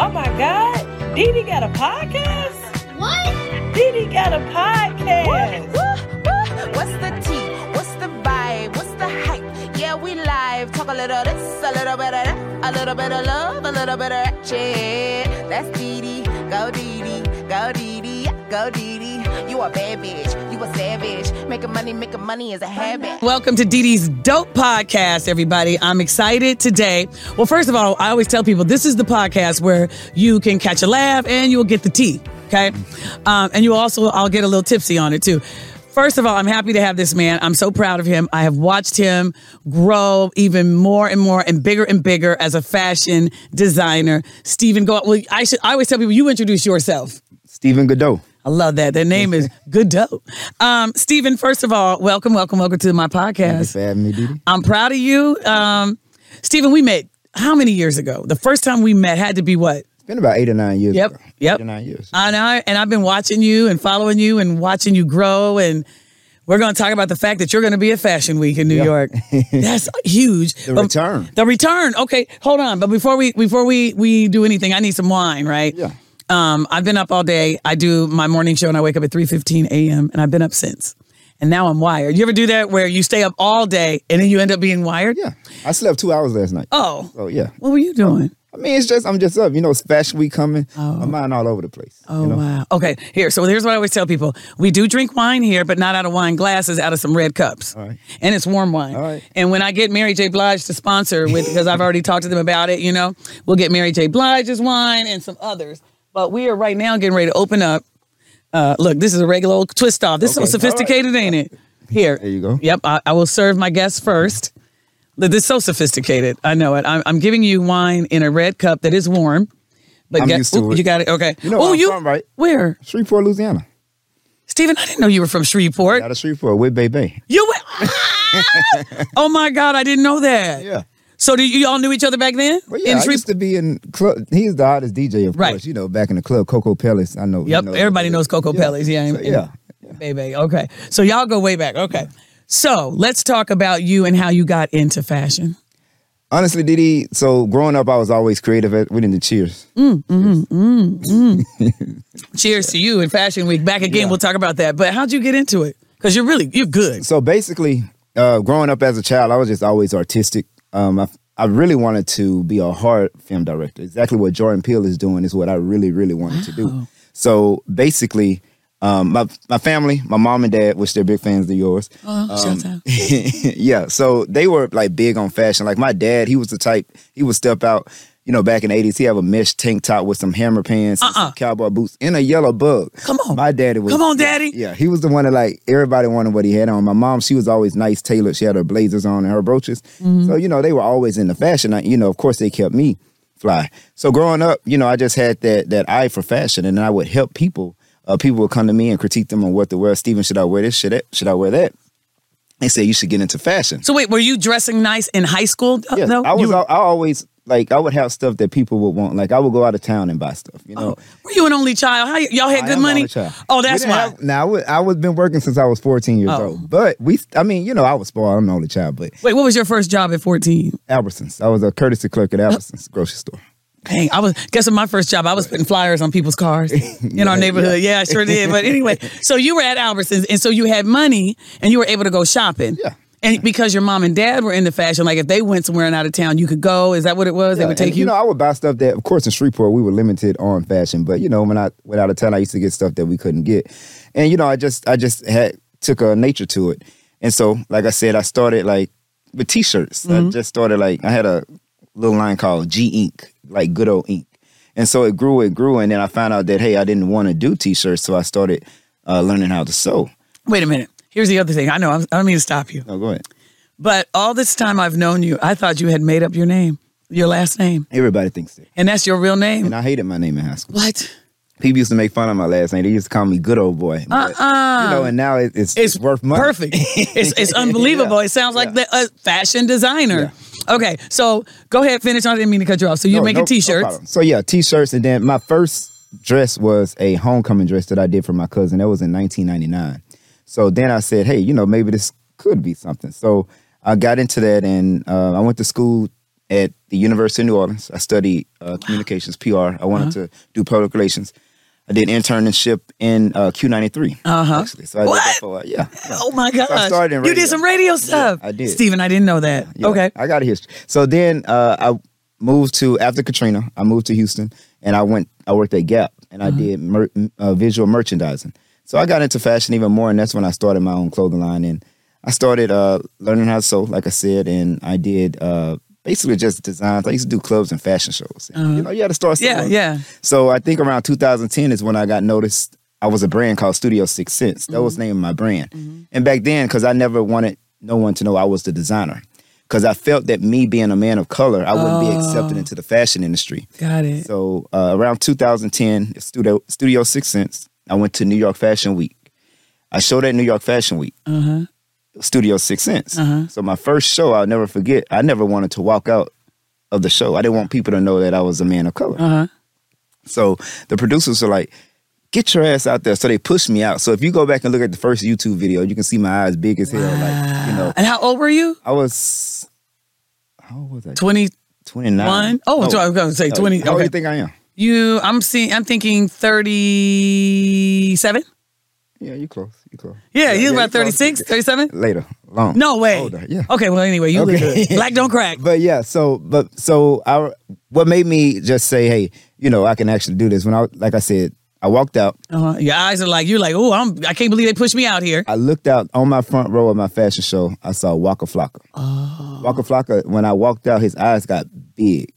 Oh my God. DeDe got a podcast? What? DeDe got a podcast. What's the tea? What's the vibe? What's the hype? Yeah, we live. Talk a little this, a little bit of that, a little bit of love, a little bit of shit. That's DeDe. Go DeDe. Go DeDe. Go DeDe. You a bad bitch. You a savage. Making money, making money is a habit. Welcome to DeDe's Dope Podcast, everybody. I'm excited today. Well, first of all, I always tell people this is the podcast where you can catch a laugh and you'll get the tea. Okay. Um, and you also, I'll get a little tipsy on it too. First of all, I'm happy to have this man. I'm so proud of him. I have watched him grow even more and more and bigger and bigger as a fashion designer. Stephen, go. Well, I should. I always tell people you introduce yourself. Stephen Goudeau. I love that. Their name is Good Dope. Um, Stephen, first of all, welcome, welcome, welcome to my podcast. for having me, DeDe. I'm proud of you. Um, Stephen, we met how many years ago? The first time we met had to be what? It's been about eight or nine years. Yep, ago. yep. Eight or nine years. I know, and I've been watching you and following you and watching you grow. And we're going to talk about the fact that you're going to be at Fashion Week in New Yeah. York. That's huge. The But- return. The return. Okay, hold on. But before we before we we do anything, I need some wine, right? Yeah. Um, I've been up all day. I do my morning show and I wake up at 3:15 a.m. and I've been up since. And now I'm wired. You ever do that where you stay up all day and then you end up being wired? Yeah. I slept two hours last night. Oh. So yeah. What were you doing? I mean, it's just I'm just up. You know, it's Fashion Week coming. My mind all over the place. Oh you know? wow. Okay, here. So here's what I always tell people: we do drink wine here, but not out of wine glasses, out of some red cups, All right. and it's warm wine. All right. And when I get Mary J. Blige to sponsor with, because I've already talked to them about it, you know, we'll get Mary J. Blige's wine and some others. But we are right now getting ready to open up. Uh, look, this is a regular old twist off. This Okay, is so sophisticated, ain't it? Here. There you go. Yep. I, I will serve my guests first. This is so sophisticated. I know it. I'm, I'm giving you wine in a red cup that is warm. But I'm get- used to Ooh, it. You got it. Okay. You know oh, where I'm you from, right? Where? Shreveport, Louisiana. Stephen, I didn't know you were from Shreveport. Out of Shreveport with Baby. You went. Ah! oh my God, I didn't know that. Yeah. So did you all knew each other back then? Well, yeah, In I Shrev- used to be in club. He's the hottest DJ, of Right. course. You know, back in the club, Coco Pellis. I know. you Yep, know- everybody knows Coco Yeah. Yeah, So, and- yeah. Baby. Okay. So y'all go way back. Okay. So let's talk about you and how you got into fashion. Honestly, DeDe. So growing up, I was always creative. At, we did the Cheers. Mm, mm, mm, Cheers to you in Fashion Week. Back again, we'll talk about that. But how'd you get into it? Because you're really you're good. So basically, uh, growing up as a child, I was just always artistic. Um, I, I really wanted to be a horror film director. Exactly what Jordan Peele is doing is what I really, really wanted to do. So basically, um, my my family, my mom and dad, which they're big fans of yours. Oh, shout out. yeah, so they were like big on fashion. Like my dad, he was the type he would step out. You know, back in the eighties, he have a mesh tank top with some hammer pants, some Uh-uh. cowboy boots, and a yellow bug. Come on. my daddy was. Come on, daddy. Yeah, he was the one that like everybody wanted what he had on. My mom, she was always nice tailored. She had her blazers on and her brooches. Mm-hmm. So you know, they were always in the fashion. I- You know, of course, they kept me fly. So growing up, you know, I just had that that eye for fashion, and then I would help people. Uh, people would come to me and critique them on what to wear. Steven, should I wear this? Should I, should I wear that? They say you should get into fashion. So wait, were you dressing nice in high school? uh, Yeah, though? I was. Were, I always like. I would have stuff that people would want. Like I would go out of town and buy stuff. You know. Oh, were you an only child? How y- y'all had I good money? child. Oh, that's why. have- now I was, I was been working since I was 14 years Oh. old. But we, I mean, you know, I was spoiled. I'm the only child. But Wait, what was your first job at 14? Albertsons, I was a courtesy clerk at Albertsons grocery store. Dang, I was guessing my first job. I was putting flyers on people's cars in our neighborhood. Yeah, I sure did. But anyway, so you were at Albertsons, and so you had money, and you were able to go shopping. Yeah. And because your mom and dad were in the fashion, like if they went somewhere and out of town, you could go. Is that what it was? they would take and, you. know, I would buy stuff that, of course, in Shreveport we were limited on fashion. But you know, when I went out of town, I used to get stuff that we couldn't get, and you know, I just, I just had took a nature to it. And so, like I said, I started like with T-shirts. Mm-hmm. I just started like I had a little line called G Ink, like good old ink. And so it grew, it grew, and then I found out that hey, I didn't want to do T-shirts, so I started uh, learning how to sew. Wait a minute. Here's the other thing. I know. I'm- I don't mean to stop you, No, go ahead. but all this time I've known you, I thought you had made up your name, your last name, Everybody thinks that, and that's your real name. and I hated my name in high school. what? People used to make fun of my last name. They used to call me Good Old Boy. But, Uh-uh. You know, and now it, it's, It's it's worth money. Perfect. It's it's unbelievable. It sounds like the uh, fashion designer. Okay, so go ahead, finish. I didn't mean to cut you off. So you're No, making no- no t-shirts. problem. so yeah, t-shirts, and then my first dress was a homecoming dress that I did for my cousin. That was in 1999. So then I said, hey, you know, maybe this could be something. So I got into that, and uh, I went to school at the University of New Orleans. I studied uh, communications, PR. I wanted Uh-huh. to do public relations. I did internship in uh, Q93. Uh-huh. Actually, so I did What? that for yeah. yeah. Oh my gosh. started in You did some radio stuff. I did. Steven, I didn't know that. Yeah, Okay. I got a history. So then uh, I moved to after Katrina. I moved to Houston, and I went. I worked at Gap, and Uh-huh. I did mer- uh, visual merchandising. So I got into fashion even more, and that's when I started my own clothing line. And I started uh, learning how to sew, like I said, and I did uh, basically just designs. I used to do clubs and fashion shows. And, You know, you had to start. Uh-huh. Yeah, yeah. So I think around 2010 is when I got noticed. I was a brand called Studio Six Sense. That was the name of my brand. And back then, because I never wanted no one to know I was the designer, because I felt that me being a man of color, I wouldn't be accepted into the fashion industry. Got it. So uh, around 2010, Studio Studio Six Sense, I went to New York Fashion Week. I showed at New York Fashion Week. Studio Six Sense. So my first show, I'll never forget. I never wanted to walk out of the show. I didn't want people to know that I was a man of color. Uh-huh. So the producers were like, "Get your ass out there!" So they pushed me out. So if you go back and look at the first YouTube video, you can see my eyes big as hell. Like you know, And how old were you? I was how old was I? Twenty. Twenty nine. Oh, so I was going to say 20. How old do you think I am? You, I'm seeing, I'm thinking 37. Yeah, you close. You close. Yeah, you about close. 36, 37? Later, long. No way. Older, yeah. Okay, well, anyway, you Okay. Black don't crack. But yeah, so but so I what made me just say, hey, you know, I can actually do this. When I like I said, I walked out. Uh-huh. Your eyes are like, you're like, oh, I'm, I can't believe they pushed me out here. I looked out on my front row of my fashion show. I saw Waka Flocka. Oh. Waka Flocka. When I walked out, his eyes got big,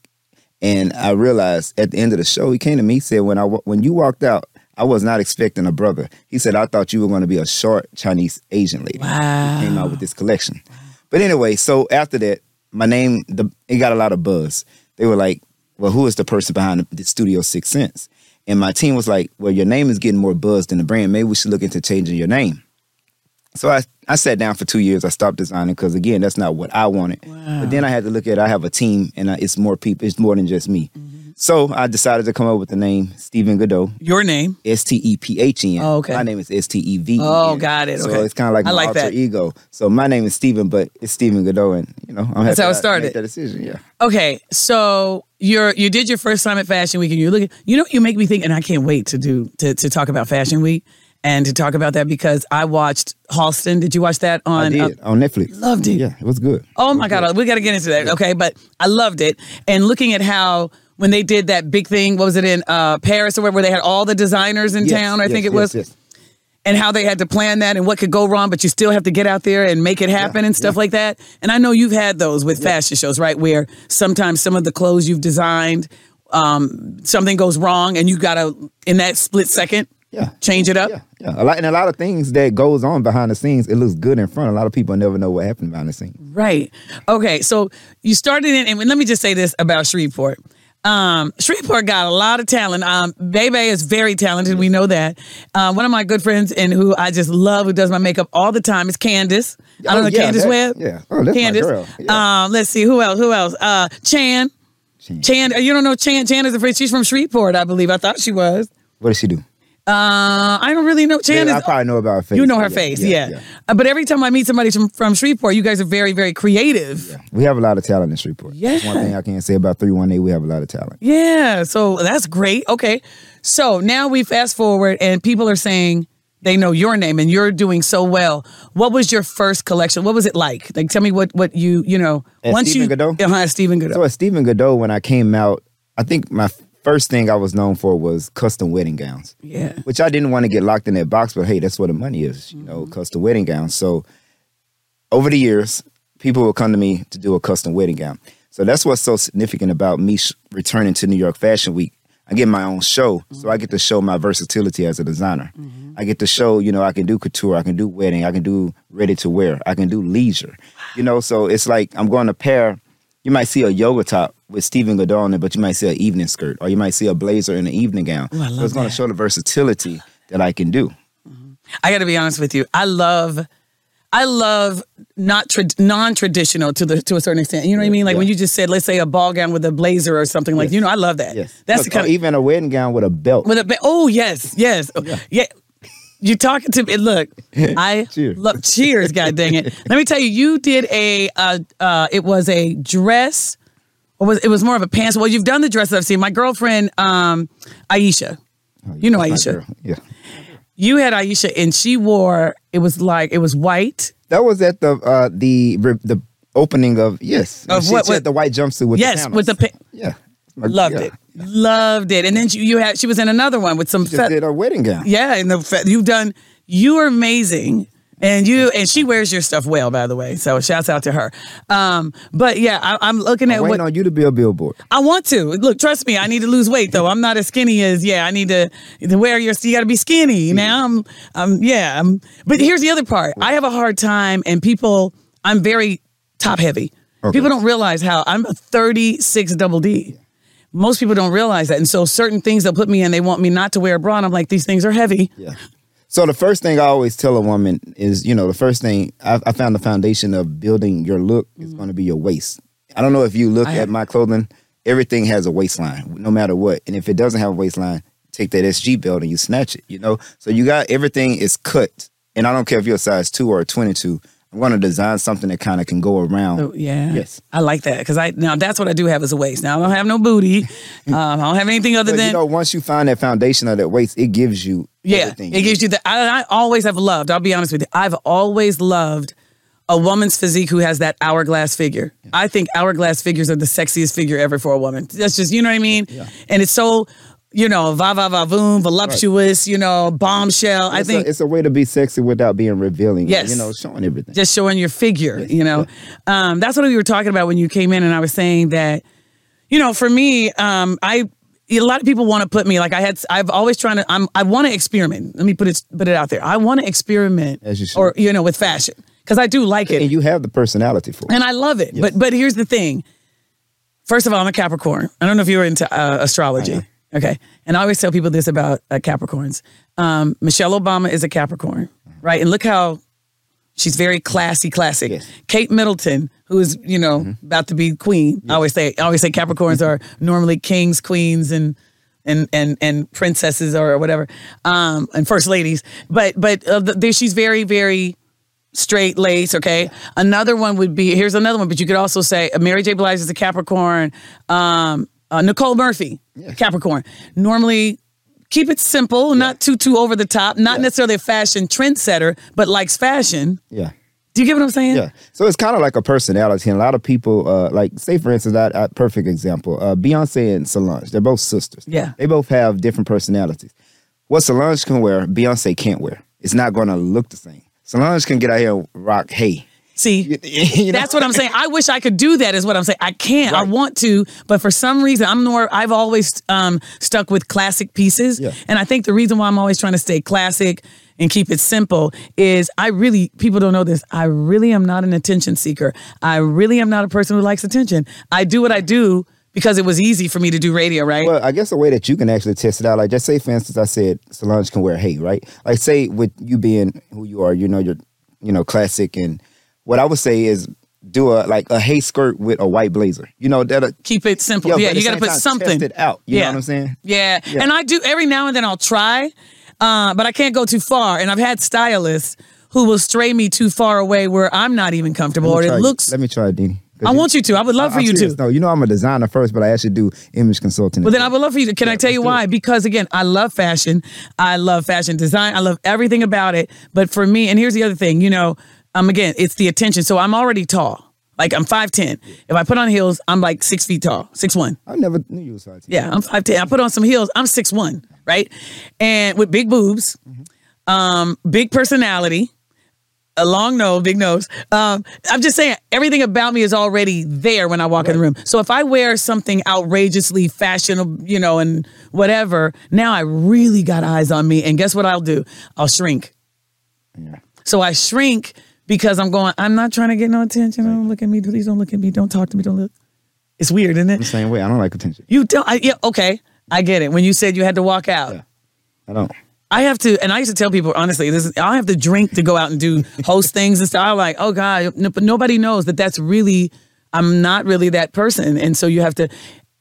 and I realized at the end of the show, he came to me. He said, "When I when you walked out, I was not expecting a brother." He said, "I thought you were going to be a short Chinese Asian lady." Wow. He came out with this collection. But anyway, so after that, my name the it got a lot of buzz. They were like, "Well, who is the person behind the, the Studio Six Sense?" And my team was like, "Well, your name is getting more buzz than the brand. Maybe we should look into changing your name." So I, I sat down for two years. I stopped designing because again, that's not what I wanted. But then I had to look at I have a team and I, it's more people. It's more than just me. Mm-hmm. So I decided to come up with the name Stephen Goudeau. Your name. S T E P H E N. Oh, okay. My name is S T E V. Oh, got it. So Okay. it's kind of like I my like alter that. ego. So my name is Stephen, but it's Stephen Goudeau, and you know I'm That's happy how it I started. That decision. Yeah. Okay, so you're you did your first time at Fashion Week, and you're looking. You know, you make me think, and I can't wait to do to to talk about Fashion Week and to talk about that because I watched Halston. Did you watch that on? I did uh, on Netflix. loved it. Yeah, it was good. oh my God, we got to get into that. Okay, but I loved it, and looking at how. When they did that big thing, what was it in uh, Paris or where, where they had all the designers in Yes, town? I yes, think it yes, was, yes. and how they had to plan that and what could go wrong, but you still have to get out there and make it happen and stuff like that. And I know you've had those with fashion shows, right? Where sometimes some of the clothes you've designed, um, something goes wrong, and you gotta in that split second, Yeah. change it up. Yeah, yeah. A lot and a lot of things that goes on behind the scenes. It looks good in front. A lot of people never know what happened behind the scenes. Right. Okay. So you started in, and let me just say this about Shreveport. Um, Shreveport got a lot of talent. Um, Bebe is very talented. We know that. Uh, one of my good friends and who I just love, who does my makeup all the time, is Candace. I don't Oh, know yeah, Candace that- Webb. yeah. Oh, that's my girl. Yeah. Um, let's see who else. Who else? Uh, Chan. Chan. Chan. You don't know Chan. Chan is a friend. She's from Shreveport, I believe. I thought she was. What does she do? Uh, I don't really know. Chan Yeah, I probably know about her face. You know her Yeah, face, yeah. Uh, but every time I meet somebody from, from Shreveport, you guys are very, very creative. We have a lot of talent in Shreveport. That's one thing I can't say about 318. We have a lot of talent. Yeah, so that's great. Okay. So now we fast forward and people are saying they know your name and you're doing so well. What was your first collection? What was it like? Like tell me what what you, you know, At once Stephen you Goudeau? Uh-huh, Stephen Goudeau. So at Stephen Goudeau, when I came out, I think my first thing I was known for was custom wedding gowns. yeah. Which I didn't want to get locked in that box, but hey, that's where the money is, you know, mm-hmm. custom wedding gowns. So over the years, people will come to me to do a custom wedding gown. So that's what's so significant about me sh- returning to New York Fashion Week. I get my own show, so I get to show my versatility as a designer. Mm-hmm. I get to show, you know, I can do couture, I can do wedding, I can do ready to wear, I can do leisure. You know, so it's like I'm going to pair. You might see a yoga top with Stephen Goudeau on it, but you might see an evening skirt, or you might see a blazer and an evening gown. Ooh, I so it's going to show the versatility that I can do. I got to be honest with you. I love I love not tra- non-traditional to the to a certain extent. You know what I mean? Like Yeah. when you just said let's say a ball gown with a blazer or something like, Yes. you know, I love that. Yes, That's Look, the kind of even a wedding gown with a belt. With a ba- oh yes, yes, yeah. You talking to me? Look, I Cheers. love cheers. God dang it! Let me tell you, you did a uh, uh, it was a dress was it was more of a pants? Well, you've done the dresses I've seen. My girlfriend, um, Aisha, you know Aisha. Yeah. You had Aisha, and she wore it was like it was white. That was at the uh the the opening of yes. Of she, what- she had the white jumpsuit with Yes, the with the pa- yeah. My- Loved yeah. it, loved it. And then you, you had she was in another one with some Just fe- did a wedding gown. yeah, and the fe- you've done. You are amazing. And you and she wears your stuff well, by the way. So shouts out to her. Um, but yeah, I, I'm looking at I'm what waiting on you to be a billboard. I want to. Look, trust me, I need to lose weight though. I'm not as skinny as yeah. I need to, to wear your. You got to be skinny now. I'm, I'm yeah. I'm, but here's the other part. I have a hard time, and people. I'm very top heavy. Okay. People don't realize how I'm a 36 double D. Most people don't realize that, and so certain things they'll put me in. They want me not to wear a bra, and I'm like, these things are heavy. Yeah. So the first thing I always tell a woman is, you know, the first thing I, I found the foundation of building your look is mm-hmm. going to be your waist. I don't know if you look I at have- my clothing, everything has a waistline, no matter what. And if it doesn't have a waistline, take that SG belt and you snatch it, you know? So you got everything is cut. And I don't care if you're a size two or a 22. I'm going to design something that kind of can go around. So, yeah. Yes. I like that because I now that's what I do have as a waist. Now I don't have no booty. Um, I don't have anything other But than you know, once you find that foundation of that waist, it gives you Yeah, everything. it gives you the. I, I always have loved. I'll be honest with you. I've always loved a woman's physique who has that hourglass figure. I think hourglass figures are the sexiest figure ever for a woman. That's just you know what I mean. Yeah. And it's so you know va va va voom voluptuous. You know bombshell. I think a, it's a way to be sexy without being revealing. Yes. You know, showing everything. just showing your figure. You know, um, that's what we were talking about when you came in, and I was saying that, you know, for me, um, I a lot of people want to put me like I had. I've always trying to. I'm. I want to experiment. Let me put it put it out there. I want to experiment, As you or you know, with fashion because I do like it and you have the personality for it. and I love it. But but here's the thing. First of all, I'm a Capricorn. I don't know if you're into uh, astrology. Okay, and I always tell people this about uh, Capricorns. Um, Michelle Obama is a Capricorn, right? And look how she's very classy, classic. Yes. Kate Middleton, who is you know about to be queen. I always say I always say Capricorns are normally kings, queens, and and and and princesses or whatever, um, and first ladies. But but uh, the, the- she's very very straight lace. Okay. Another one would be here's another one, but you could also say uh, Mary J. Blige is a Capricorn. Um, uh, Nicole Murphy, Capricorn. Normally. Keep it simple, not too too over the top, not necessarily a fashion trendsetter, but likes fashion. Yeah. Do you get what I'm saying? Yeah. So it's kind of like a personality. And a lot of people, uh, like, say, for instance, that a perfect example uh, Beyonce and Solange, they're both sisters. Yeah. They both have different personalities. What Solange can wear, Beyonce can't wear. It's not going to look the same. Solange can get out here and rock, hey. See, You know? That's what I'm saying. I wish I could do that. Is what I'm saying. I can't. I want to, but for some reason, I'm more. I've always um, stuck with classic pieces, Yeah. and I think the reason why I'm always trying to stay classic and keep it simple is I really people don't know this. I really am not an attention seeker. I really am not a person who likes attention. I do what I do because it was easy for me to do radio, right? Well, I guess the way that you can actually test it out, like just say, for instance, I said Solange can wear hay, right? Like say with you being who you are, you know, you're, you know, classic, and what I would say is do a like a hay skirt with a white blazer. You know that. keep it simple. Yeah, yeah, you got to put time, something. it out. You know what I'm saying? Yeah. Yeah. and I do every now and then. I'll try, uh, but I can't go too far. And I've had stylists who will stray me too far away where I'm not even comfortable, or it looks. Let me try, it, Dini. I want you to. I would love for I'm you serious. to. No, you know I'm a designer first, but I actually do image consulting. Well, then I would love for you to. Can I tell you why? Because again, I love fashion. I love fashion design. I love everything about it. But for me, and here's the other thing, you know, um, again, it's the attention. So I'm already tall. Like I'm 5'10. If I put on heels, I'm like six feet tall, six one. I never knew you was five ten. Yeah, I'm 5'10. I put on some heels. I'm 6'1, right? And with big boobs, um, big personality, a long nose, big nose. Um, I'm just saying, everything about me is already there when I walk in the room. So if I wear something outrageously fashionable, you know, and whatever, now I really got eyes on me. And guess what I'll do? I'll shrink. Yeah. So I shrink because I'm going, I'm not trying to get no attention. Don't look at me. Please don't look at me. Don't talk to me. Don't look. It's weird, isn't it? The same way. I don't like attention. You don't. I, yeah, okay. I get it. When you said you had to walk out, Yeah. I don't. I have to, and I used to tell people honestly, this is, I have to drink to go out and do host things and stuff. I'm like, oh God, no, but nobody knows that that's really, I'm not really that person, and so you have to.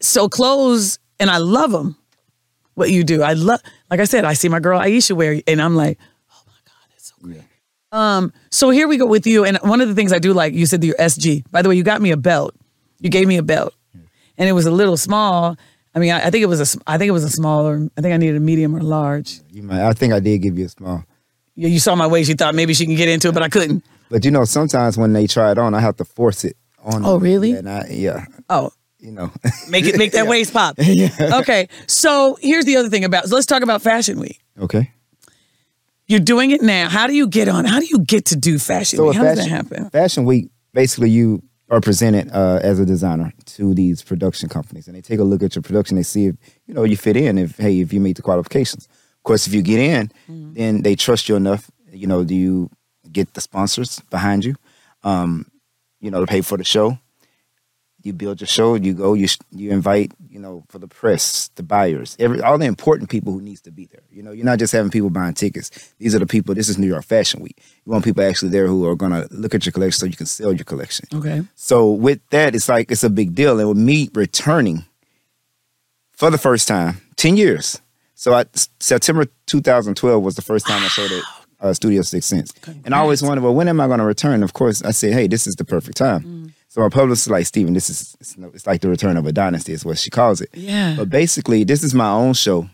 So clothes, and I love them. What you do, I love. Like I said, I see my girl Aisha wear, and I'm like, oh my God, that's so great. Um, so here we go with you, and one of the things I do like, you said your SG. By the way, you got me a belt. You gave me a belt. and it was a little small. I mean, I, I think it was a, I think it was a smaller. I think I needed a medium or large. You might, I think I did give you a small. Yeah, you saw my waist. You thought maybe she can get into it, but I couldn't. But you know, sometimes when they try it on, I have to force it on. Oh, them. really? Yeah, and I, yeah, Oh, you know. make it make that waist pop. Okay, so here's the other thing about. So let's talk about Fashion Week. okay. You're doing it now. How do you get on? How do you get to do Fashion So Week? How does that fashion, happen? Fashion Week, basically, you are presented uh, as a designer to these production companies, and they take a look at your production. They see if you know you fit in. If hey, if you meet the qualifications. Of course, if you get in, Mm-hmm. then they trust you enough. You know, do you get the sponsors behind you? Um, you know, to pay for the show. You build your show. You go. You you invite. You know, for the press, the buyers, every all the important people who needs to be there. You know, you're not just having people buying tickets. These are the people. This is New York Fashion Week. You want people actually there who are going to look at your collection so you can sell your collection. Okay. So with that, it's like it's a big deal. And with me returning for the first time, ten years. So I, September 2012 was the first time I showed at uh, Studio Six Sense, and I always wondered, well, when am I going to return? Of course, I said, hey, this is the perfect time. Mm. So my publicist is like, Steven, this is it's, it's like the return of a dynasty, is what she calls it. Yeah. But basically, this is my own show.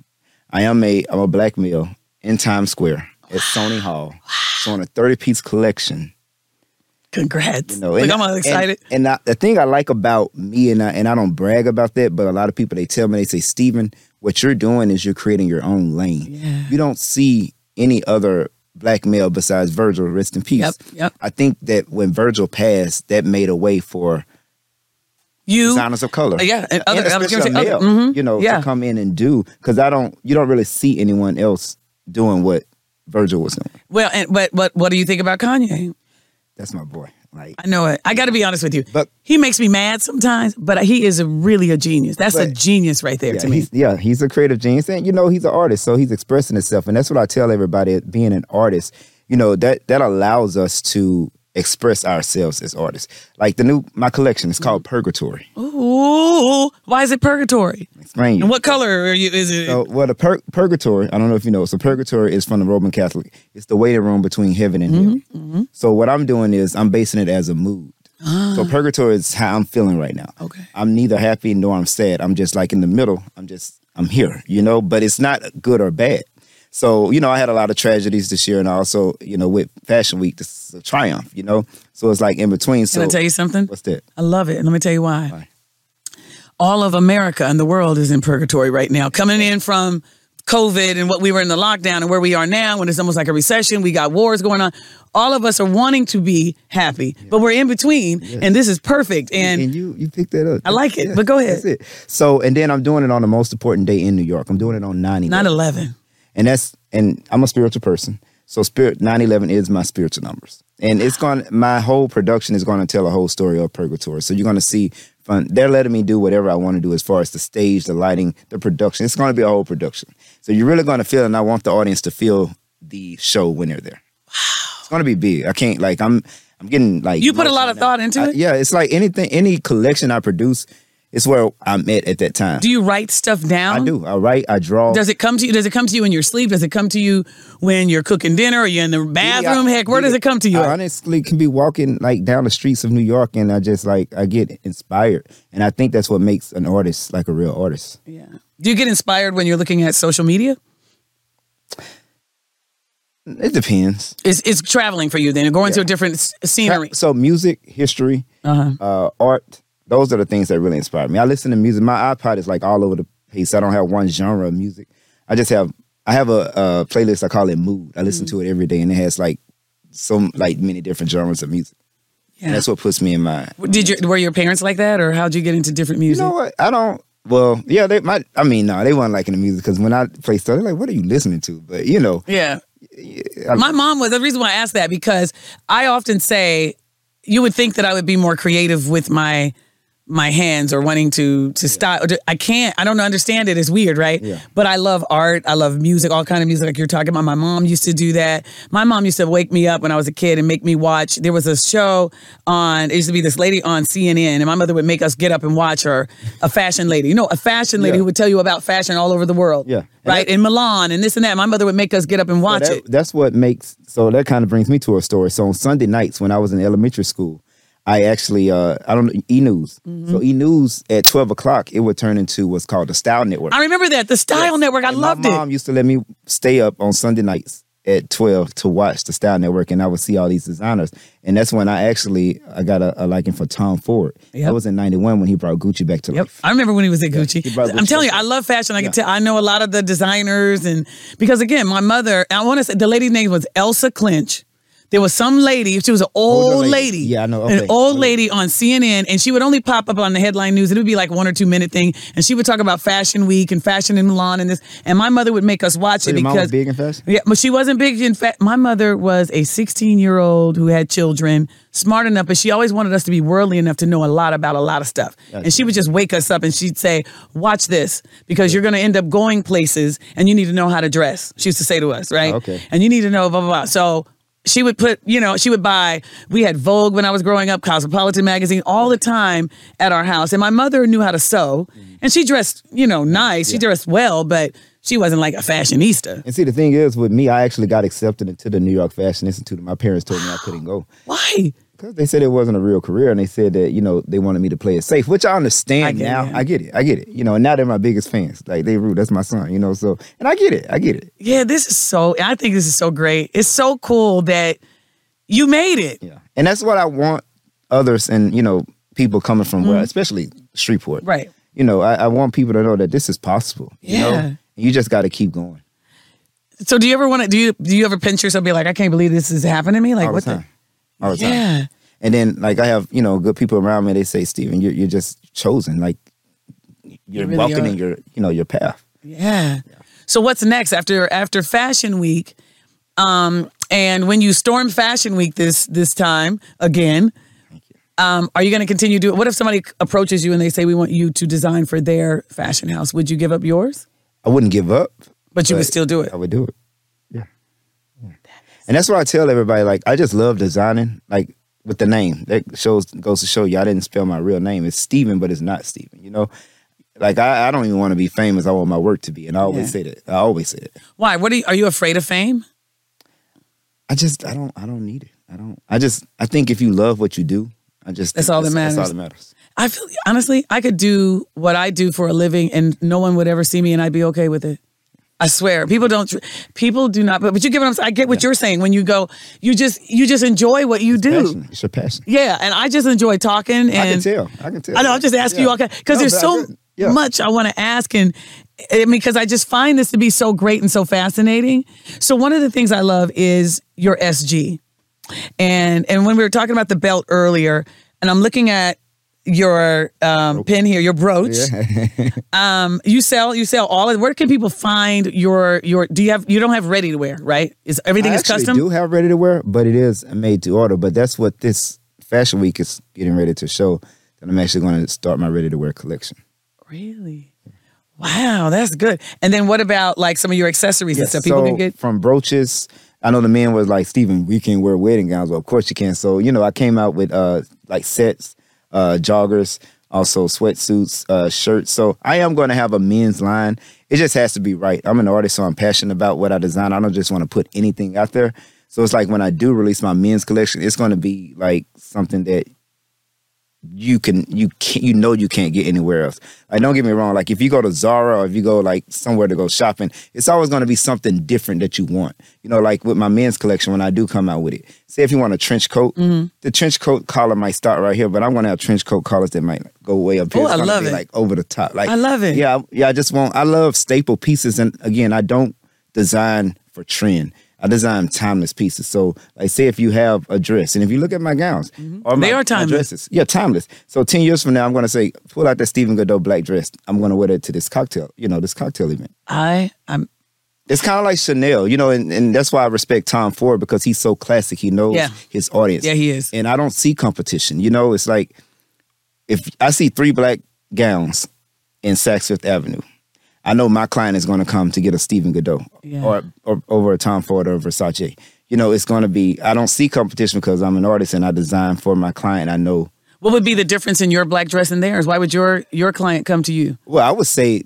I am a I'm a black male in Times Square at Sony Hall, showing a 30 piece collection. Congrats. You know, and- I'm all excited. And, and I, the thing I like about me, and I, and I don't brag about that, but a lot of people they tell me they say, Steven, what you're doing is you're creating your own lane. Yeah. You don't see any other black male besides Virgil. Rest in peace. Yep, yep. I think that when Virgil passed, that made a way for you designers of color. Yeah, and other- was especially say a other- male, mhm, you know, yeah. to come in and do because I don't, you don't really see anyone else doing what Virgil was doing. well, and but but what do you think about Kanye? That's my boy. Like, I know it. I got to be honest with you. But- he makes me mad sometimes, but he is a really a genius. That's a genius right there yeah, to me. he's, yeah, he's a creative genius, and you know, he's an artist, so he's expressing himself, and that's what I tell everybody. Being an artist, you know, that that allows us to express ourselves as artists. Like the new my collection is called Purgatory. Ooh, why is it purgatory? Explain. And what color are you? Is it? So, well, the pur- purgatory, I don't know if you know. So, purgatory is from the Roman Catholic. It's the waiting room between heaven and hell. Mm-hmm, So, what I'm doing is I'm basing it as a mood. So, purgatory is how I'm feeling right now. Ah. Okay. I'm neither happy nor I'm sad. I'm just like in the middle. I'm just, I'm here, you know, but it's not good or bad. So, you know, I had a lot of tragedies this year and also, you know, with Fashion Week, this is a triumph, you know? So, it's like in between. So, Can I tell you something? what's that? I love it. Let me tell you why. Why? All of America and the world is in purgatory right now. Coming in from COVID and what we were in the lockdown and where we are now, when it's almost like a recession, we got wars going on. All of us are wanting to be happy, but we're in between, and this is perfect. And, and you you picked that up. I like it, but go ahead. That's it. So, and then I'm doing it on the most important day in New York. I'm doing it on 9 9 11. And that's and I'm a spiritual person. So spirit 911 is my spiritual numbers. And it's going my whole production is going to tell a whole story of purgatory. So you're going to see fun. They're letting me do whatever I want to do as far as the stage, the lighting, the production. It's going to be a whole production. So you're really going to feel and I want the audience to feel the show when they're there. Wow. It's going to be big. I can't like I'm I'm getting like You put a lot of now. thought into I- it? yeah, it's like anything any collection I produce it's where I'm at at that time. Do you write stuff down? I do. I write, I draw. Does it come to you? Does it come to you in your sleep? Does it come to you when you're cooking dinner? Or you're in the bathroom? Yeah, Heck, where does it come to you? I honestly can be walking like down the streets of New York and I just like I get inspired. And I think that's what makes an artist like a real artist. Yeah. Do you get inspired when you're looking at social media? It depends. It's, it's traveling for you then, going to a different scenery. So music, history, Uh-huh. uh, art, those are the things that really inspire me. I listen to music. My iPod is like all over the place. I don't have one genre of music. I just have I have a, a playlist I call it Mood. I listen Mm-hmm. to it every day and it has like some like many different genres of music. Yeah. And that's what puts me in my Did your were your parents like that, or how'd you get into different You music? know what? I don't. Well, yeah, they might. I mean, no, they weren't liking the music because when I play stuff, they're like, "What are you listening to?" But you know, yeah. I- My mom was the reason why I asked that because I often say you would think that I would be more creative with my my hands or wanting to to to- I can't. I don't understand it. It's weird, right? Yeah. But I love art. I love music. All kind of music, like you're talking about. My mom used to do that. My mom used to wake me up when I was a kid and make me watch. There was a show on. It used to be this lady on CNN, and my mother would make us get up and watch her. A fashion lady, you know, a fashion lady Yeah. who would tell you about fashion all over the world. Yeah. And Right that- in Milan and this and that. My mother would make us get up and watch that- it. That's what makes. So that kind of brings me to a story. So on Sunday nights when I was in elementary school, I actually uh I don't know E News. Mm-hmm. So E News at twelve o'clock it would turn into what's called the Style Network. I remember that the Style Network. I And loved my it. mom used to let me stay up on Sunday nights at 12 to watch the Style Network and I would see all these designers. And that's when I actually I got a, a liking for Tom Ford. Yep. That was in 91 when he brought Gucci back to Yep. life. I remember when he was at Gucci. he brought I'm telling you, I love fashion. I can tell I know a lot of the designers and because again, my mother, I want to say the lady's name was Elsa Klensch. There was some lady, she was an old Older lady. lady. Yeah, I know. An old Okay. lady on CNN, and she would only pop up on the headline news. It would be like one or two minute thing, and she would talk about Fashion Week and fashion in Milan and this. And my mother would make us watch So it your mom was because big in fashion? yeah, but she wasn't big in fact. My mother was a 16 year old who had children, smart enough, but she always wanted us to be worldly enough to know a lot about a lot of stuff. And she would just wake us up and she'd say, "Watch this, because you're going to end up going places, and you need to know how to dress." She used to say to us, right? Okay. And you need to know blah blah blah. So. She would put, you know, she would buy. We had Vogue when I was growing up, Cosmopolitan magazine, all the time at our house. And my mother knew how to sew, mm-hmm. and she dressed, you know, nice. She dressed well, but she wasn't like a fashionista. And see, the thing is, with me, I actually got accepted into the New York Fashion Institute. and My parents told me I couldn't go Why? Because they said it wasn't a real career, and they said that you know they wanted me to play it safe, which I understand I now. it. I get it. I get it. You know, and now they're my biggest fans. Like they root. That's my son. You know, so and I get it. I get it. Yeah, this is so. I think this is so great. It's so cool that you made it. Yeah, and that's what I want others and you know people coming from where, especially. Mm-hmm. Right. You know, I, I want people to know that this is possible. You Yeah. And you just got to keep going So, do you ever want to? Do you do you ever pinch yourself? and Be like, I can't believe this is happening to me. Like, all what the the? All the time. Yeah. And then like I have you know good people around me. They say, Stephen, you're you're just chosen. Like you're really walking are. your you know your path. Yeah. So what's next after after Fashion Week? Um, and when you storm Fashion Week this this time again, um, are you going to continue to? What if somebody approaches you and they say we want you to design for their fashion house? Would you give up yours? I wouldn't give up. But you would still do it. I would do it. And that's what I tell everybody. Like, I just love designing. Like with the name, that shows goes to show you I didn't spell my real name. It's Steven, but it's not Steven. You know, like I, I don't even want to be famous. I want my work to be, and I always Yeah. say that. I always say it. Why? What are you? Are you afraid of fame? I just I don't I don't need it. I don't. I just I think if you love what you do, I just That's all that That's all matters. that matters. I feel honestly, I could do what I do for a living, and no one would ever see me, and I'd be okay with it. I swear, people don't. People do not. But, but you get what I'm saying. I get what you're saying when you go. You just you just enjoy what you do. Passion. It's your passion. Yeah, and I just enjoy talking. And I can tell. I can tell. I know. I'm just asking you all because No, there's but I so. Yeah. much I want to ask, and I mean, because I just find this to be so great and so fascinating. So one of the things I love is your SG, and and when we were talking about the belt earlier, and I'm looking at your um, pin here, your brooch. um, you sell you sell all of. Where can people find your your? Do you have you don't have ready to wear right? Is everything I is actually custom? do have ready to wear, but it is made to order. But that's what this fashion week is getting ready to show. That I'm actually going to start my ready to wear collection. Really? Wow, that's good. And then what about like some of your accessories and Yes, stuff? People so can get. from brooches. I know the man was like, Steven, we can wear wedding gowns. Well, of course you can. So, you know, I came out with uh like sets, uh joggers, also sweatsuits, uh shirts. So I am going to have a men's line. It just has to be right. I'm an artist, so I'm passionate about what I design. I don't just want to put anything out there. So it's like when I do release my men's collection, it's going to be like something that you can you can you know you can't get anywhere else. Like don't get me wrong. Like if you go to Zara or if you go like somewhere to go shopping, it's always going to be something different that you want. You know, like with my men's collection when I do come out with it. Say if you want a trench coat, Mm-hmm. the trench coat collar might start right here, but I'm going to have trench coat collars that might go way up here. Oh, I love it. Like over the top. Like I love it. Yeah, I- yeah. I just want. I love staple pieces, and again, I don't design for trend. I design timeless pieces. So, like, say if you have a dress, and if you look at my gowns, or my, Mm-hmm. They are timeless. dresses, yeah, timeless. So, ten years from now, I'm going to say, pull out that Stephen Goudeau black dress. I'm going to wear it to this cocktail, you know, this cocktail event. I I'm It's kind of like Chanel, you know, and, and that's why I respect Tom Ford because he's so classic. He knows Yeah. his audience. Yeah, he is. And I don't see competition. You know, it's like if I see three black gowns in Saks Fifth Avenue, I know my client is going to come to get a Stephen Goudeau Yeah. or, or over a Tom Ford or a Versace. You know, it's going to be. I don't see competition because I'm an artist and I design for my client. I know. what would be the difference in your black dress and theirs? Why would your your client come to you? Well, I would say,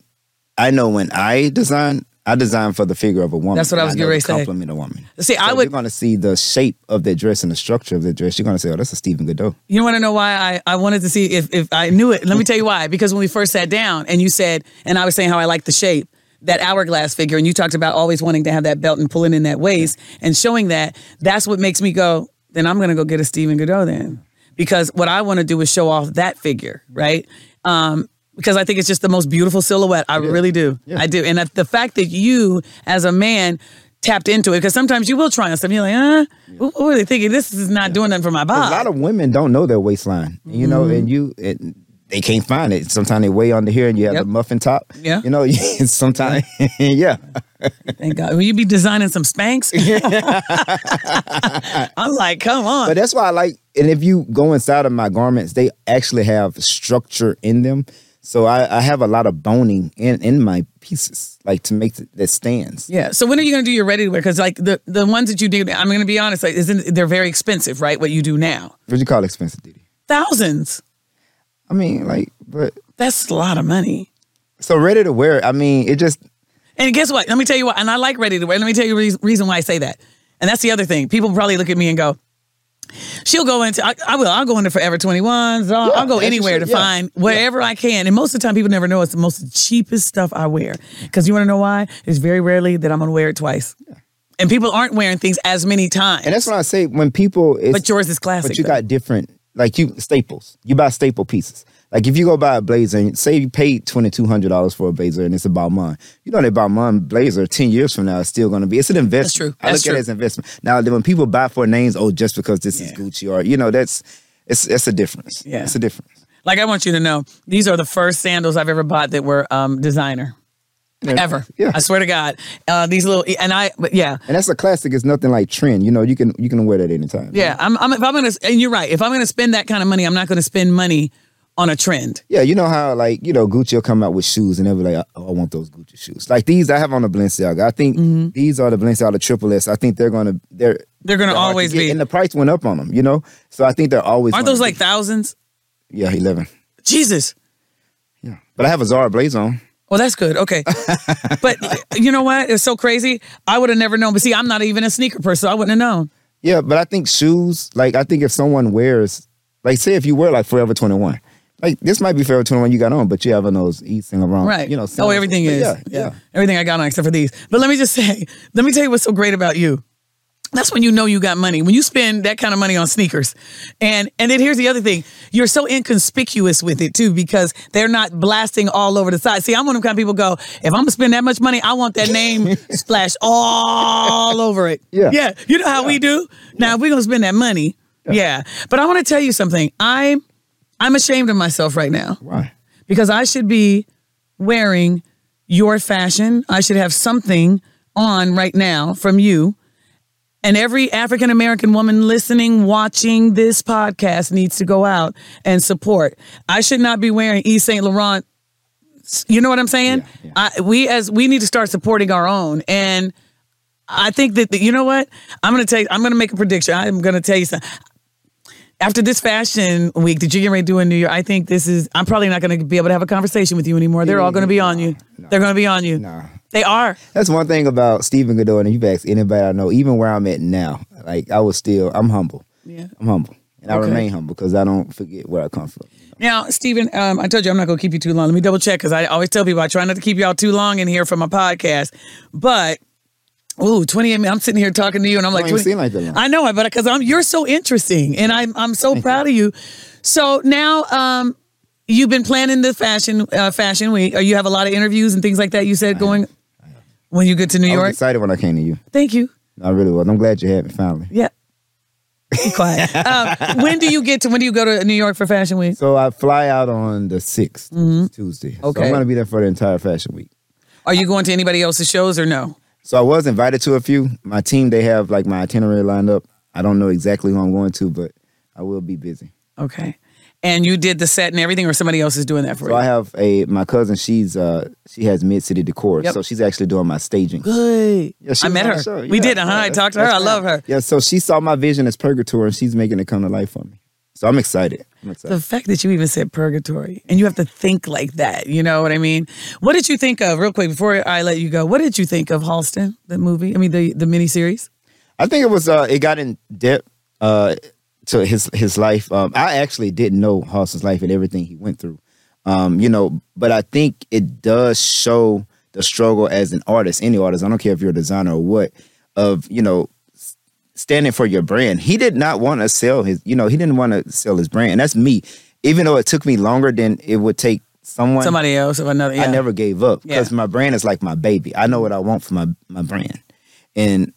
I know when I design, I design for the figure of a woman. That's what I was getting ready to say. Compliment a woman. See, I So would- You're going to see the shape of that dress and the structure of the dress. You're going to say, "Oh, that's a Stephen Goudeau." You want to know why I, I wanted to see if, if I knew it? Let me tell you why. Because when we first sat down and you said, and I was saying how I like the shape, that hourglass figure, and you talked about always wanting to have that belt and pulling in that waist and showing that, that's what makes me go, then I'm going to go get a Stephen Goudeau then. Because what I want to do is show off that figure, right? Um, because I think it's just the most beautiful silhouette. I really do. I do. And the fact that you, as a man, tapped into it, because sometimes you will try on stuff. You're like, uh, what what are they thinking? This is not doing nothing for my body. A lot of women don't know their waistline, you know, Mm-hmm. and you it, they can't find it. Sometimes they way under here, and you have Yep. the muffin top. Yeah. you know, sometimes yeah. Thank God. Will you be designing some Spanx? I'm like, come on. But that's why I like, and if you go inside of my garments, they actually have structure in them. So I, I have a lot of boning in in my pieces, like to make th- that stands. yeah. So when are you going to do your ready to wear? Because like the the ones that you do, I'm going to be honest, like isn't they're very expensive, right? What you do now, What do you call expensive, Diddy? thousands. I mean, like, but That's a lot of money. so ready to wear. I mean, it just And guess what? Let me tell you what. And I like ready to wear. Let me tell you the reason why I say that. And that's the other thing. People probably look at me and go, "She'll go into. I, I will. I'll go into Forever 21s. I'll, Yeah, I'll go anywhere to yeah, find wherever I can. And most of the time, people never know it's the most cheapest stuff I wear. Because you want to know why? It's very rarely that I'm going to wear it twice. And people aren't wearing things as many times. and that's what I say when people. It's, but yours is classic. But you though. got different, like you staples. You buy staple pieces. Like if you go buy a blazer, and say you paid twenty two hundred dollars for a blazer, and it's about Balmain. You know that Balmain blazer ten years from now is still going to be. It's an investment. That's true. I That's look at it as investment. Now, when people buy for names, oh, just because this is Gucci or you know, that's it's it's a difference. Yeah. it's a difference. Like I want you to know, these are the first sandals I've ever bought that were um, designer. Ever. Yeah. I swear to God. Uh, these little, and I, but yeah. And that's a classic. It's nothing like trend. You know, you can you can wear that anytime. Yeah, I'm, I'm if I'm gonna and you're right. If I'm gonna spend that kind of money, I'm not gonna spend money on a trend. Yeah, you know how like you know Gucci will come out with shoes and they'll be like, "Oh, I want those Gucci shoes." Like these, I have on the Balenciaga. I think Mm-hmm. these are the Balenciaga Triple S. I think they're gonna they're They're gonna to always get, be. and the price went up on them. You know, so I think they're always Aren't those like be- thousands? yeah eleven. Jesus. Yeah, but I have a Zara blazer on. Well, that's good. Okay, but you know what? It's so crazy. I would have never known. But see, I'm not even a sneaker person. So I wouldn't have known. Yeah, but I think shoes. Like I think if someone wears, like say if you wear like Forever Twenty One. Like this might be Forever Twenty One you got on, but you have on those Easting around, Right. You know, oh, everything is. Yeah, yeah. Everything I got on except for these. But let me just say, let me tell you what's so great about you. That's when you know you got money. When you spend that kind of money on sneakers. And and then here's the other thing. You're so inconspicuous with it too, because they're not blasting all over the side. See, I'm one of the kind of people go, if I'm gonna spend that much money, I want that name splashed all over it. Yeah. Yeah. You know how we do? Now if we're gonna spend that money. Yeah. But I want to tell you something. I'm I'm ashamed of myself right now Why? because I should be wearing your fashion. I should have something on right now from you. And every African American woman listening, watching this podcast needs to go out and support. I should not be wearing Yves Saint Laurent. You know what I'm saying? Yeah, I, we as we need to start supporting our own. And I think that you know what? I'm gonna tell you, I'm gonna make a prediction. I'm gonna tell you something. After this fashion week that you're getting ready to do in New York, I think this is. I'm probably not going to be able to have a conversation with you anymore. They're all going to be on you. They're going to be on you. Nah. They are. That's one thing about Stephen Goudeau, and you've asked anybody I know, even where I'm at now, like I was still, I'm humble. Yeah. I'm humble. And I remain humble because I don't forget where I come from. Now, Stephen, um, I told you I'm not going to keep you too long. Let me double check because I always tell people I try not to keep y'all too long in here for my podcast. But, ooh, 28 minutes. I'm sitting here talking to you and I'm like, Don't even 20 seem like that. I know it, but because I'm you're so interesting and I'm I'm so proud of you. So now, um, you've been planning the fashion uh, fashion week. Or you have a lot of interviews and things like that. You said going when you get to New I York. excited when I came to you. Thank you. I really was. I'm glad you had me finally. Yeah. Be quiet. um, when do you get to? When do you go to New York for Fashion Week? So I fly out on the 6th, Tuesday. Mm-hmm. Okay. I'm going to be there for the entire fashion week. Are you going to anybody else's shows or no? So I was invited to a few. My team, they have like my itinerary lined up. I don't know exactly who I'm going to, but I will be busy. Okay. And you did the set and everything, or somebody else is doing that for So you? So I have a my cousin. She's uh she has Mid City Decor, Yep. so she's actually doing my staging. Good. Yeah, I met her. show. We Yeah, did. Uh huh. yeah, I talked to her. I love her. Yeah, so she saw my vision as Purgatory, and she's making it come to life for me. So I'm excited. I'm excited. The fact that you even said purgatory and you have to think like that, you know what I mean? What did you think of, real quick, before I let you go, what did you think of Halston, the movie? I mean, the, the miniseries? I think it was uh it got in depth uh to his his life. Um I actually didn't know Halston's life and everything he went through. Um, you know, but I think it does show the struggle as an artist, any artist, I don't care if you're a designer or what, of, you know, standing for your brand. He did not want to sell his, you know, he didn't want to sell his brand. And that's me. Even though it took me longer than it would take someone Somebody else or another. Yeah. I never gave up because Yeah. my brand is like my baby. I know what I want for my my brand, and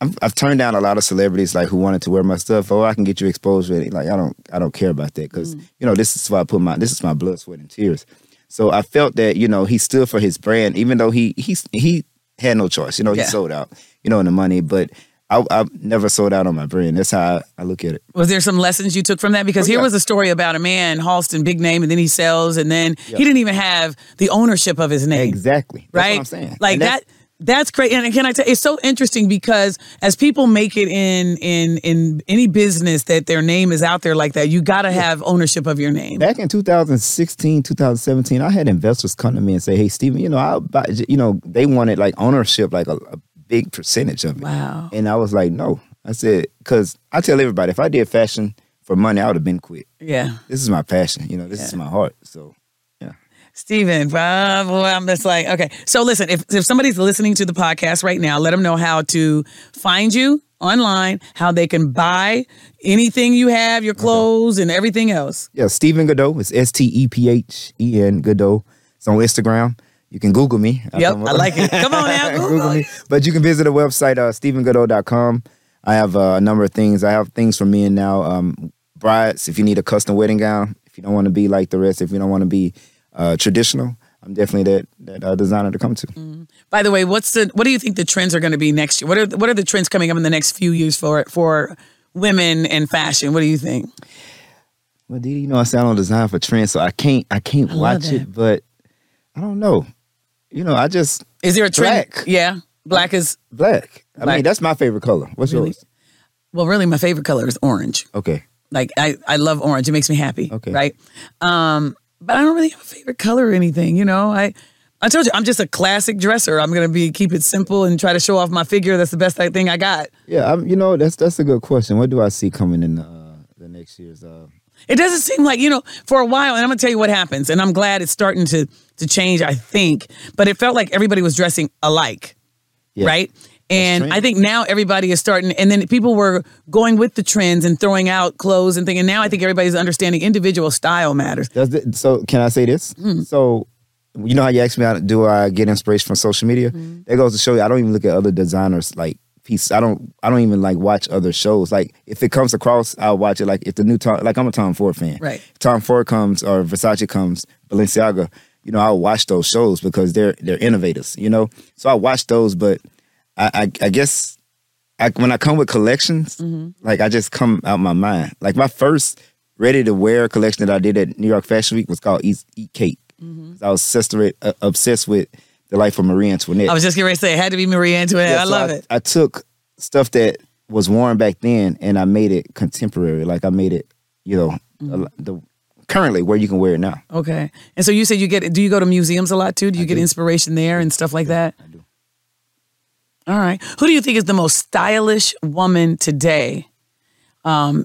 I've, I've turned down a lot of celebrities like who wanted to wear my stuff. Oh, I can get you exposed with it. Like I don't I don't care about that because Mm. you know this is why I put my this is my blood, sweat, and tears. So I felt that you know he stood for his brand, even though he he he had no choice. You know he Yeah. sold out. You know in the money, but. I, I never sold out on my brand. That's how I, I look at it. Was there some lessons you took from that? Because Oh, here yeah. was a story about a man, Halston, big name, and then he sells, and then he didn't even have the ownership of his name. Exactly. That's right? what I'm saying. Like that's- that. That's great, and can I tell? It's so interesting because as people make it in in in any business that their name is out there like that, you got to have ownership of your name. back in 2016 2017 i had investors come to me and say hey Stephen, you know buy you know they wanted like ownership like a, a big percentage of it. Wow. and i was like no. I said because i tell everybody if i did fashion for money i would have been quit. Yeah, this is my passion you know this is my heart so yeah. Stephen, I'm just like, okay. So listen, if if somebody's listening to the podcast right now, let them know how to find you online, how they can buy anything you have, your clothes and everything else. yeah Stephen Goudeau it's s-t-e-p-h-e-n Goudeau. It's on instagram you can google me Yep, I like it. Come on now, Google. me. But you can visit the website, uh, stephengoudeau.com. I have uh, a number of things. I have things for men now. Um, brides, if you need a custom wedding gown, if you don't want to be like the rest, if you don't want to be uh, traditional, I'm definitely that that uh, designer to come to. By the way, what's the what do you think the trends are going to be next year? What are what are the trends coming up in the next few years for for women and fashion? What do you think? Well, DeDe, you know I say I don't design for trends, so I can't I can't I watch it. But I don't know. You know, I just Is there a trend? Black. Yeah, black is black. I Black. mean, that's my favorite color. What's Really? yours? well, really, my favorite color is orange. Okay. Like I, I love orange. It makes me happy. Okay. Right. Um, but I don't really have a favorite color or anything. You know, I, I told you I'm just a classic dresser. I'm gonna be keep it simple and try to show off my figure. That's the best thing I got. Yeah, I'm, you know that's that's a good question. What do I see coming in the, uh, the next year's? Uh, It doesn't seem like, you know, for a while, and I'm gonna tell you what happens, and I'm glad it's starting to to change, I think. But it felt like everybody was dressing alike, yeah. right? And. I think now everybody is starting, and then people were going with the trends and throwing out clothes and thinking. Now I think everybody's understanding individual style matters. Does it, so? Can I say this? Hmm. So, you know how you asked me, how, do I get inspiration from social media? Hmm. That goes to show you, I don't even look at other designers like pieces. I don't. I don't even like watch other shows. Like if it comes across, I'll watch it. Like if the new Tom, like I'm a Tom Ford fan. Right. Tom Ford comes or Versace comes, Balenciaga. You know, I'll watch those shows because they're they're innovators. You know, so I watch those, but I I, I guess. I, when I come with collections, Mm-hmm. like I just come out my mind. Like my first ready to wear collection that I did at New York Fashion Week was called Eat, Eat Cake. Mm-hmm. I was obsessed with, uh, obsessed with the life of Marie Antoinette. I was just getting ready to say it had to be Marie Antoinette. Yeah, I so love it. I took stuff that was worn back then and I made it contemporary. Like I made it, you know, Mm-hmm. the currently where you can wear it now. Okay. And so you said you get do you go to museums a lot too? Do you get inspiration there and stuff like that? I do. All right. Who do you think is the most stylish woman today? Um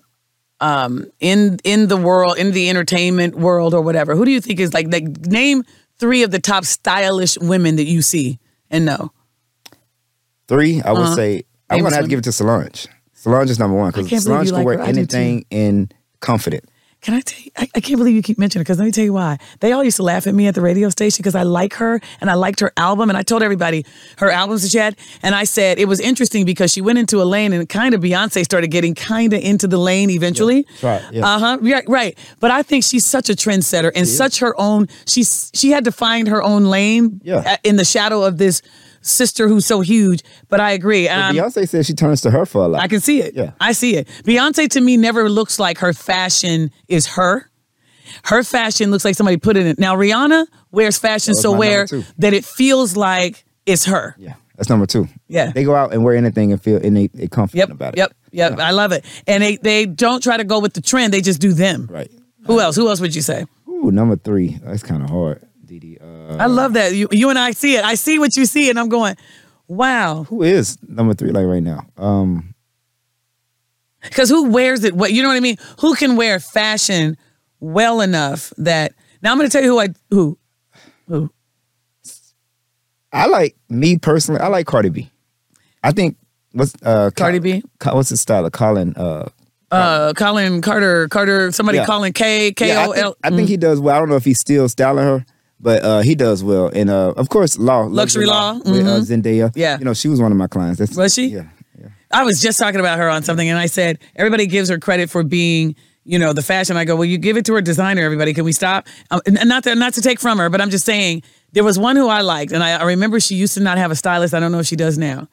um in in the world, in the entertainment world or whatever. Who do you think is like like name three of the top stylish women that you see and know? Three, I would Uh-huh. say I'm gonna have to give it to Solange. Solange is number one because can't believe you Solange can like wear her. Anything in confident. Can I tell you? I, I can't believe you keep mentioning her because let me tell you why. They all used to laugh at me at the radio station because I like her and I liked her album. And I told everybody her albums that she had. And I said it was interesting because she went into a lane and kind of Beyonce started getting kind of into the lane eventually. right, yeah. Uh huh. Right, right. But I think she's such a trendsetter and such her own. She's she had to find her own lane Yeah. in the shadow of this sister who's so huge. But I agree. And Beyonce says she turns to her for a lot. I can see it. Yeah. I see it. Beyonce to me never looks like her fashion is her. Her fashion looks like somebody put it in. Now Rihanna wears fashion so where that it feels like it's her. Yeah, that's number two. Yeah. they go out and wear anything and feel and they, they confident Yep. about it. Yep. Yep, I love it. And they they don't try to go with the trend; they just do them. Right. Who else? Who else would you say? Ooh, number three. That's kind of hard. DeDe. Uh, I love that. You you and I see it. I see what you see, and I'm going, wow. who is number three like right now? Um, Because who wears it? What you know what I mean? Who can wear fashion well enough that? Now I'm going to tell you who I who who. I like me personally. I like Cardi B. I think what's uh Cardi B? What's his style of Kollin? Uh, Uh, Kollin Carter, Carter, somebody Yeah. calling K K yeah, I O think, mm. I think he does well. I don't know if he's still styling her, but uh, he does well. And uh, of course, Law Luxury Law, with uh, Zendaya. Yeah. you know she was one of my clients. That's, Was she? Yeah, yeah. I was just talking about her on something, and I said everybody gives her credit for being, you know, the fashion. I go, well, you give it to her designer. Everybody, can we stop? Um, and not to, not to take from her, but I'm just saying there was one who I liked, and I, I remember she used to not have a stylist. I don't know if she does now.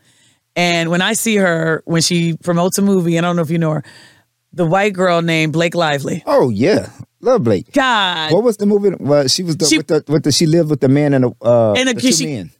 And when I see her when she promotes a movie, I don't know if you know her, the white girl named Blake Lively. Oh yeah, love Blake. God, What was the movie? Well, she was the, She- with the with the she lived with the man and the uh And the- the two she- men.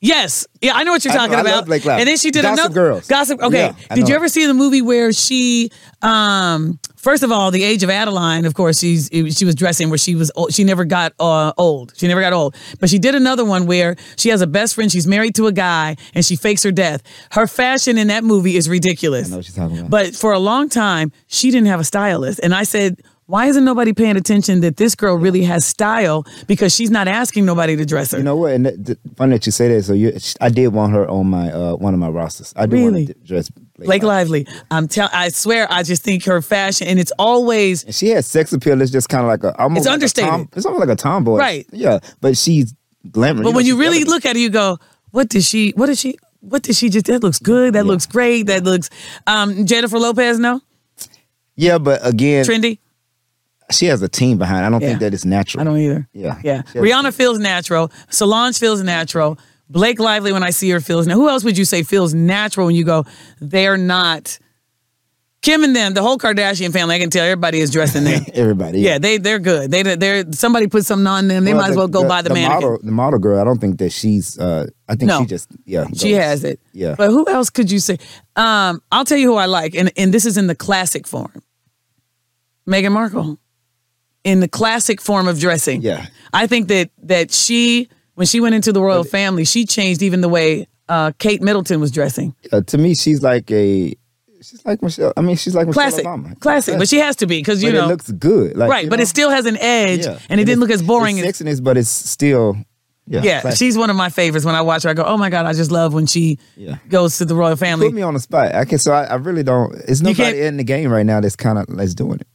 Yes. Yeah, I know what you're talking I love about. Blake Lively. and then she did Gossip another Girls. Gossip. Okay. Yeah, did you ever see the movie where she um first of all, The Age of Adaline, of course, she's she was dressing where she was old. she never got uh, old. She never got old. But she did another one where she has a best friend, she's married to a guy and she fakes her death. Her fashion in that movie is ridiculous. I know what you're talking about. But for a long time, she didn't have a stylist. And I said, why isn't nobody paying attention that this girl really has style because she's not asking nobody to dress her? You know what? And that, that- funny that you say that. So you, I did want her on my uh one of my rosters. I do Really? want to dress Blake. Blake Lively. Lively. I'm tell I swear I just think her fashion and it's always And she has sex appeal. It's just kind of like a almost It's like a understated. tom- it's almost like a tomboy. Right. Yeah, but she's glamorous. but know, when you really elegant. look at her you go, what did she what did she what did she just that looks good, that looks great, that looks um Jennifer Lopez, no? Yeah, but again, Trendy? She has a team behind. I don't think Yeah. that it's natural. I don't either. Yeah. Yeah. She Rihanna feels natural. Solange feels natural. Blake Lively, when I see her, feels now. Who else would you say feels natural when you go, they're not Kim and them, the whole Kardashian family, I can tell everybody is dressed in there. Everybody. yeah, they they're good. They they're somebody put something on them. They might as well go buy the, mannequin. model. The model girl. I don't think that she's. uh I think No. she just. Yeah. She has it. Yeah. But who else could you say? Um, I'll tell you who I like, and and this is in the classic form. Meghan Markle. In the classic form of dressing. Yeah. I think that that she when she went into the royal family, she changed even the way uh, Kate Middleton was dressing. Uh, to me, she's like a. She's like Michelle. I mean, she's like Michelle Classic. Obama. Classic. But she has to be because you But know it looks good. Like, right, you but know? it still has an edge Yeah. and it didn't look as boring It's as sexiness, but it's still. Yeah. Yeah, she's one of my favorites. When I watch her, I go, "Oh my god, I just love when she Yeah. goes to the royal family." Put me on the spot. I can. So I, I really don't. It's nobody in the game right now that's kind of that's doing it.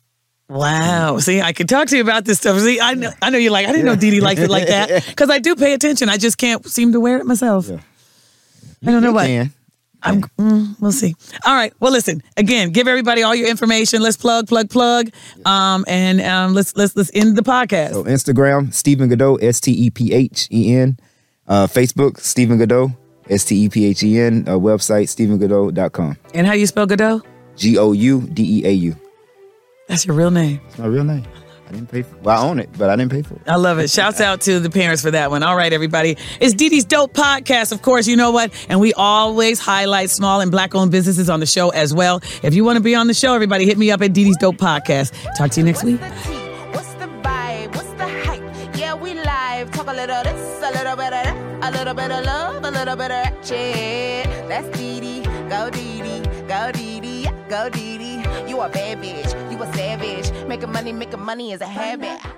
Wow. See, I can talk to you about this stuff. See, I know, I know you're like, I didn't know DeDe liked it like that because I do pay attention. I just can't seem to wear it myself. Yeah. I don't know You what. can. I'm. Mm, we'll see. All right. Well, listen. Again, give everybody all your information. Let's plug, plug, plug. Um, and um, let's let's let's end the podcast. So Instagram, Stephen Goudeau, S T E P H E N. Uh, Facebook, Stephen Goudeau, S T E P H E N. Uh, website, stephengoudeau.com. And how you spell Goudeau? G O U D E A U. That's your real name. It's my real name. I didn't pay for Well, I own it, but I didn't pay for it. I love it. Shouts out to the parents for that one. All right, everybody. It's DeDe's Dope Podcast, of course. You know what? And we always highlight small and black owned businesses on the show as well. If you want to be on the show, everybody hit me up at DeDe's Dope Podcast. Talk to you next week. What's the tea? What's the vibe? What's the hype? Yeah, we live. Talk a little this, a little bit of that, a little bit of love, a little bit of ratchet. That's DeDe. Go DeDe. Go DeDe. Go DeDe. You a bad bitch. You a savage. Making money, making money is a habit.